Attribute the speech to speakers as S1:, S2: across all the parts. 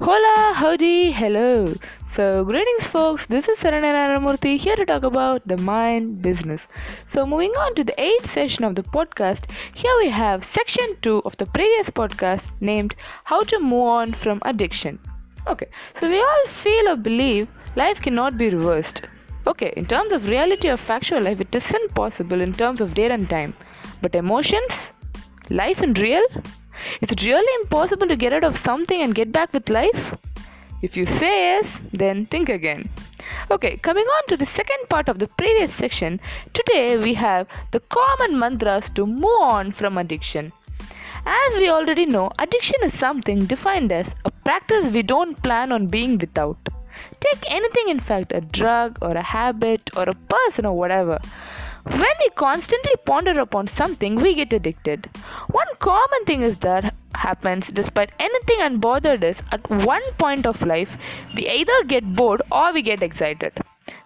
S1: Hola, howdy, hello. So, greetings, folks. This is Sarana Saranararamurthy here to talk about the mind business. So, moving on to the eighth session of the podcast, here we have section two of the previous podcast named How to Move On from Addiction. Okay, so we all feel or believe life cannot be reversed. Okay, in terms of reality or factual life, it isn't possible in terms of date and time. But emotions? Life in real? Is it really impossible to get out of something and get back with life? If you say yes, then think again. Okay, coming on to the second part of the previous section, today we have the common mantras to move on from addiction. As we already know, addiction is something defined as a practice we don't plan on being without. Take anything, in fact, a drug or a habit or a person or whatever. When we constantly ponder upon something, we get addicted. One common thing is that happens despite anything unbothered is at one point of life, we either get bored or we get excited.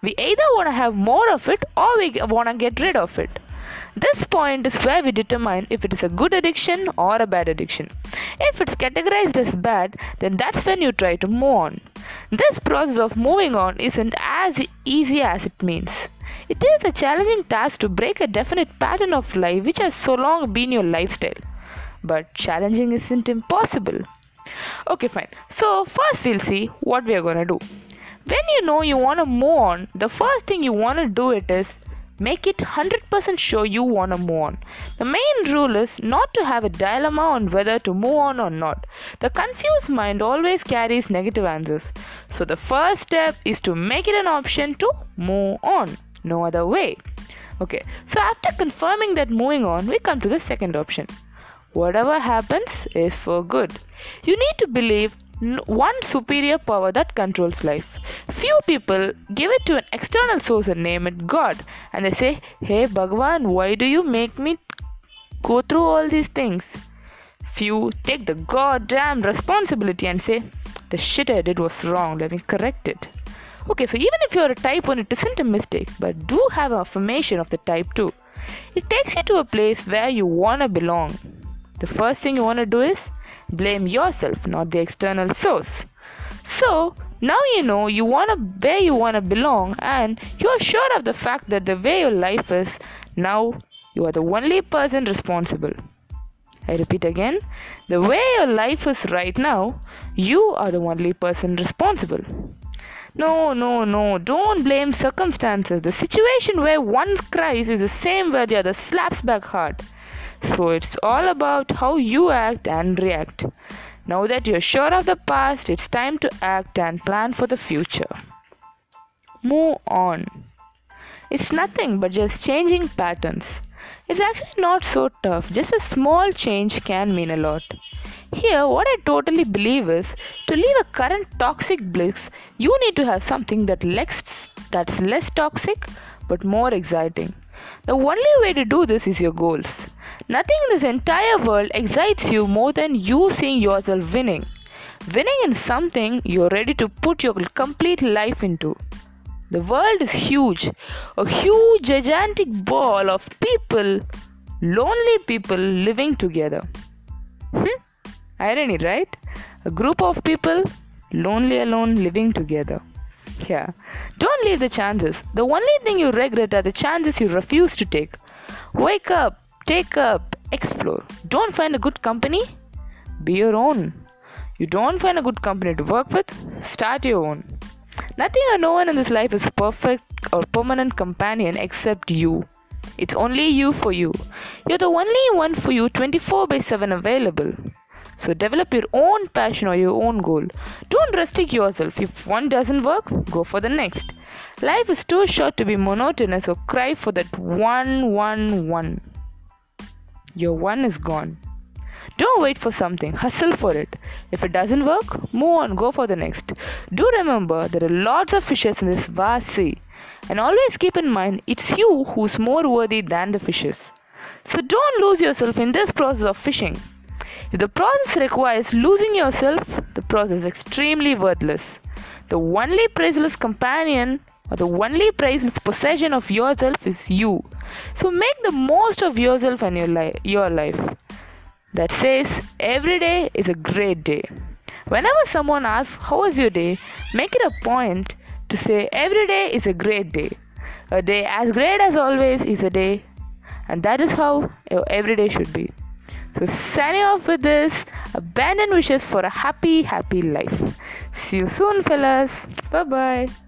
S1: We either want to have more of it or we want to get rid of it. This point is where we determine if it is a good addiction or a bad addiction. If it's categorized as bad, then that's when you try to move on. This process of moving on isn't as easy as it means. It is a challenging task to break a definite pattern of life which has so long been your lifestyle. But challenging isn't impossible. Okay, fine. So, first we'll see what we are gonna do. When you know you wanna move on, the first thing you wanna do it is make it 100% sure you wanna move on. The main rule is not to have a dilemma on whether to move on or not. The confused mind always carries negative answers. So, the first step is to make it an option to move on no other way. Okay, so after confirming that moving on, we come to the second option. Whatever happens is for good. You need to believe one superior power that controls life. Few people give it to an external source and name it God, and they say, Hey Bhagwan, why do you make me go through all these things? Few take the goddamn responsibility and say, The shit I did was wrong, let me correct it. Okay, so even if you're a type 1, it isn't a mistake, but do have an affirmation of the type 2. It takes you to a place where you wanna belong. The first thing you wanna do is blame yourself, not the external source. So now you know you wanna where you wanna belong, and you're sure of the fact that the way your life is now, you are the only person responsible. I repeat again, the way your life is right now, you are the only person responsible. No, no, no. Don't blame circumstances. The situation where one cries is the same where the other slaps back hard. So it's all about how you act and react. Now that you're sure of the past, it's time to act and plan for the future. Move on. It's nothing but just changing patterns. It's actually not so tough. Just a small change can mean a lot. Here, what I totally believe is to leave a current toxic bliss, you need to have something that less, that's less toxic but more exciting. The only way to do this is your goals. Nothing in this entire world excites you more than you seeing yourself winning. Winning in something you're ready to put your complete life into. The world is huge, a huge, gigantic ball of people, lonely people living together. Hmm? Irony, right? A group of people lonely alone living together. Yeah. Don't leave the chances. The only thing you regret are the chances you refuse to take. Wake up, take up, explore. Don't find a good company? Be your own. You don't find a good company to work with? Start your own. Nothing or no one in this life is a perfect or permanent companion except you. It's only you for you. You're the only one for you 24 by 7 available. So develop your own passion or your own goal. Don't restrict yourself. If one doesn't work, go for the next. Life is too short to be monotonous, so cry for that one, one, one. Your one is gone. Don't wait for something, hustle for it. If it doesn't work, move on, go for the next. Do remember there are lots of fishes in this vast sea. And always keep in mind it's you who's more worthy than the fishes. So don't lose yourself in this process of fishing. If the process requires losing yourself, the process is extremely worthless. The only priceless companion or the only priceless possession of yourself is you. So make the most of yourself and your, li- your life. That says every day is a great day. Whenever someone asks, How was your day? make it a point to say, Every day is a great day. A day as great as always is a day, and that is how every day should be. So, signing off with this, abandon wishes for a happy, happy life. See you soon, fellas. Bye bye.